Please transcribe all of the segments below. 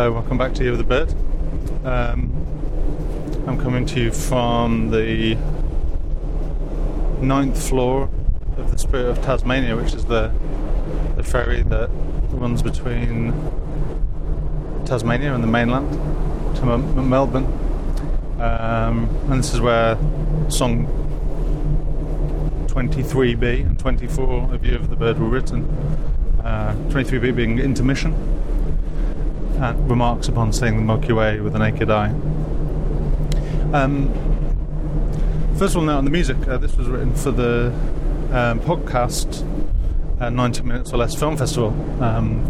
Hello, welcome back to View of the Bird. Um, I'm coming to you from the ninth floor of the Spirit of Tasmania, which is the the ferry that runs between Tasmania and the mainland to M- Melbourne. Um, and this is where song 23B and 24 of View of the Bird were written. Uh, 23B being intermission remarks upon seeing the Milky Way with the naked eye. Um, first of all, now on the music, uh, this was written for the um, podcast uh, 90 Minutes or Less Film Festival, um,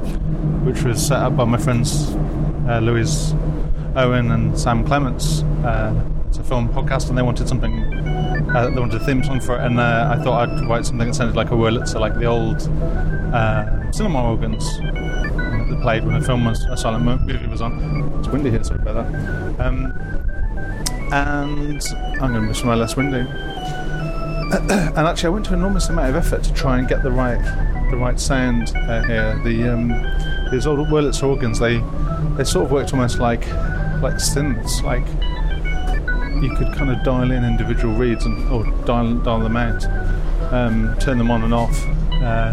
which was set up by my friends uh, Louise Owen and Sam Clements. Uh, it's a film podcast, and they wanted something. Uh, they wanted a theme song for it, and uh, I thought I'd write something that sounded like a Wurlitzer, like the old cinema organs that played when the film was a silent movie was on. It's windy here, sorry about that. Um, and I'm going to miss my less windy. and actually, I went to an enormous amount of effort to try and get the right the right sound uh, here. The um, these old Wurlitzer organs, they they sort of worked almost like like synths, like you could kind of dial in individual reeds and or dial dial them out, um, turn them on and off. Uh,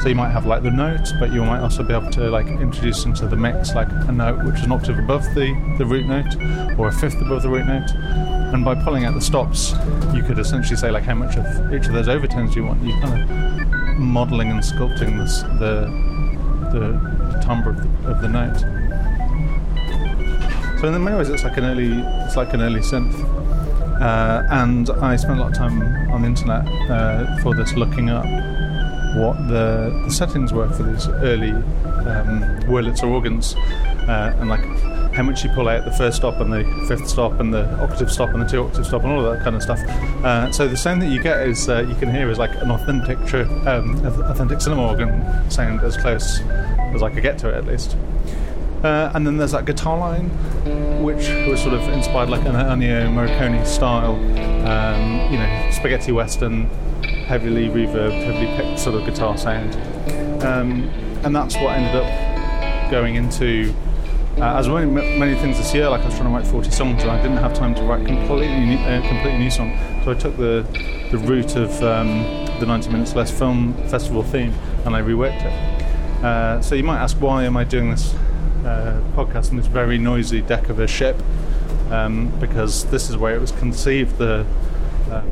so you might have like the note, but you might also be able to like introduce into the mix like a note which is an octave above the, the root note or a fifth above the root note. And by pulling out the stops, you could essentially say like how much of each of those overtones you want. You're kind of modelling and sculpting this, the the timbre of the, of the note. So in many ways, it's like an early it's like an early synth. Uh, and I spent a lot of time on the internet uh, for this, looking up what the, the settings were for these early um, Wurlitzer organs, uh, and like how much you pull out the first stop and the fifth stop and the octave stop and the two octave stop and all of that kind of stuff. Uh, so the sound that you get is uh, you can hear is like an authentic, true, um, authentic cinema organ sound as close as I could get to it at least. Uh, and then there's that guitar line, which was sort of inspired like an Ennio Morricone style, um, you know, spaghetti western heavily reverbed, heavily picked sort of guitar sound. Um, and that's what ended up going into. Uh, as many, many things this year, like I was trying to write 40 songs, and I didn't have time to write completely new, uh, completely new song. So I took the the route of um, the 90 Minutes Less Film Festival theme, and I reworked it. Uh, so you might ask, why am I doing this uh, podcast on this very noisy deck of a ship? Um, because this is where it was conceived. The uh,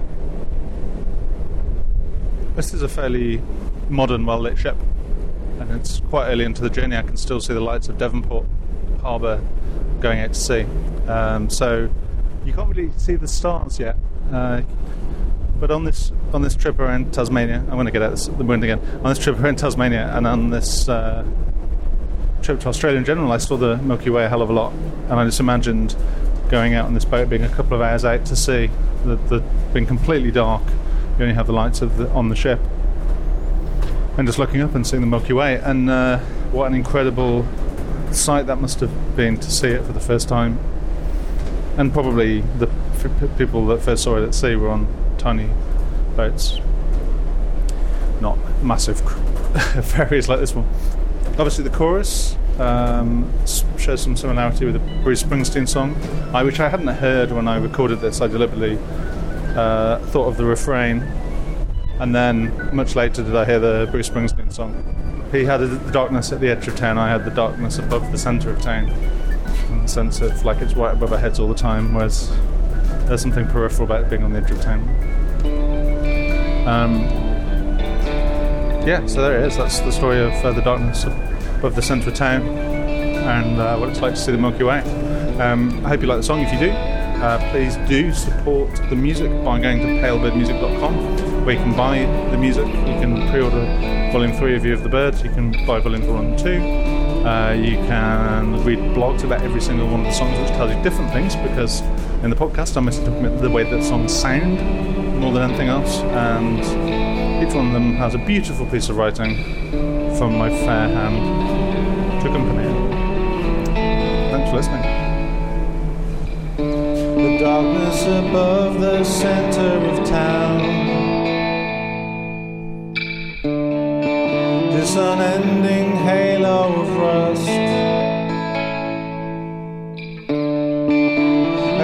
this is a fairly modern, well lit ship, and it's quite early into the journey. I can still see the lights of Devonport Harbour going out to sea. Um, so you can't really see the stars yet. Uh, but on this on this trip around Tasmania, I'm going to get out the wind again. On this trip around Tasmania and on this uh, trip to Australia in general, I saw the Milky Way a hell of a lot, and I just imagined going out on this boat, being a couple of hours out to sea, the, the being completely dark, you only have the lights the, on the ship. And just looking up and seeing the Milky Way, and uh, what an incredible sight that must have been to see it for the first time. And probably the people that first saw it at sea were on tiny boats, not massive ferries like this one. Obviously, the chorus um, shows some similarity with the Bruce Springsteen song, I, which I hadn't heard when I recorded this. I deliberately uh, thought of the refrain, and then much later did I hear the Bruce Springsteen song. He had the darkness at the edge of town, I had the darkness above the centre of town. In the sense of like it's right above our heads all the time, whereas there's something peripheral about being on the edge of town. Um, yeah, so there it is. That's the story of uh, the darkness above the centre of town and uh, what it's like to see the Milky Way. Um, I hope you like the song. If you do, uh, please do support the music by going to palebirdmusic.com where you can buy the music. You can pre order volume 3 of View of the Birds, you can buy volume 1 and 2. Uh, you can read blogs about every single one of the songs, which tells you different things because in the podcast I'm mostly talking about the way that songs sound more than anything else. And each one of them has a beautiful piece of writing from my fair hand to accompany it. Thanks for listening above the center of town. This unending halo of rust.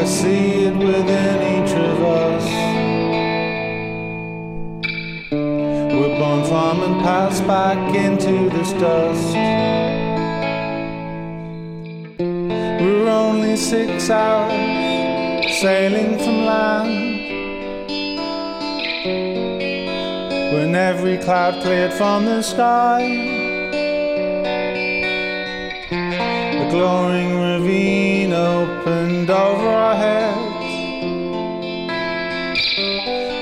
I see it within each of us. We're born from and pass back into this dust. six hours sailing from land. When every cloud cleared from the sky, a glowing ravine opened over our heads.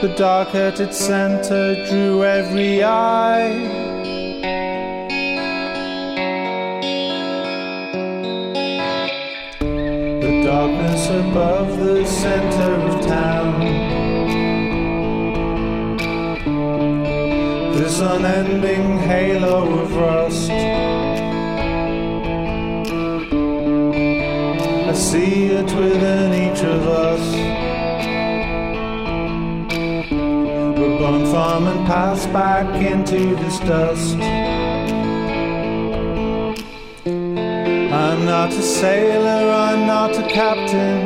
The dark at its center drew every eye. Darkness above the center of town. This unending halo of rust. I see it within each of us. We're born from and pass back into this dust. I'm not a sailor, I'm not a captain.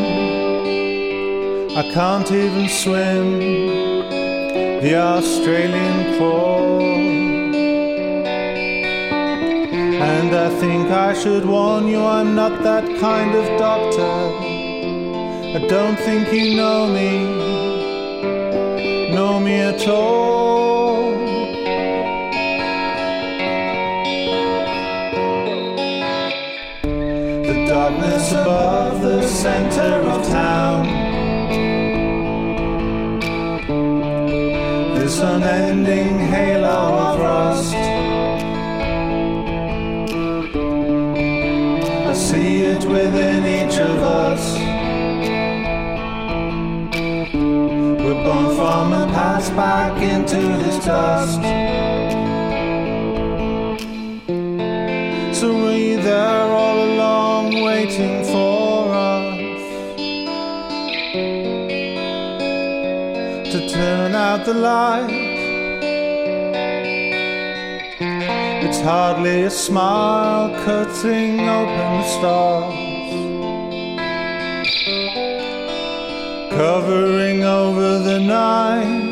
I can't even swim the Australian crawl. And I think I should warn you, I'm not that kind of doctor. I don't think you know me, know me at all. Center of town. This unending halo of rust. I see it within each of us. We're born from and past back into this dust. Turn out the light? It's hardly a smile cutting open the stars, covering over the night.